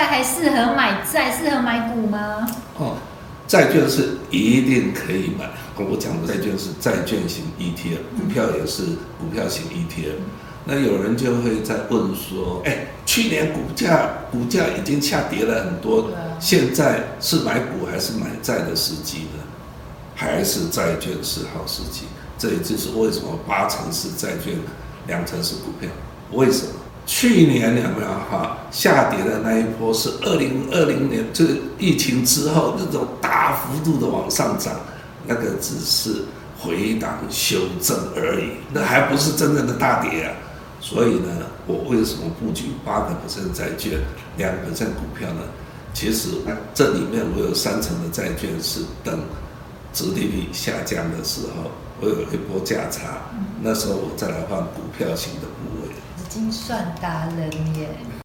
在还适合买债，适合买股吗？哦，债券是一定可以买。我讲的债券是债券型 ETF，股票也是股票型 ETF。那有人就会在问说，哎，去年股价股价已经下跌了很多，现在是买股还是买债的时机呢？还是债券是好时机？这也就是为什么八成是债券，两成是股票。为什么？去年两个哈下跌的那一波是二零二零年，就疫情之后那种大幅度的往上涨，那个只是回档修正而已，那还不是真正的大跌啊。所以呢，我为什么布局八个 percent 债券，两个分股票呢？其实这里面我有三成的债券是等殖利率下降的时候，我有一波价差，那时候我再来换股票型的部位。精算达人耶。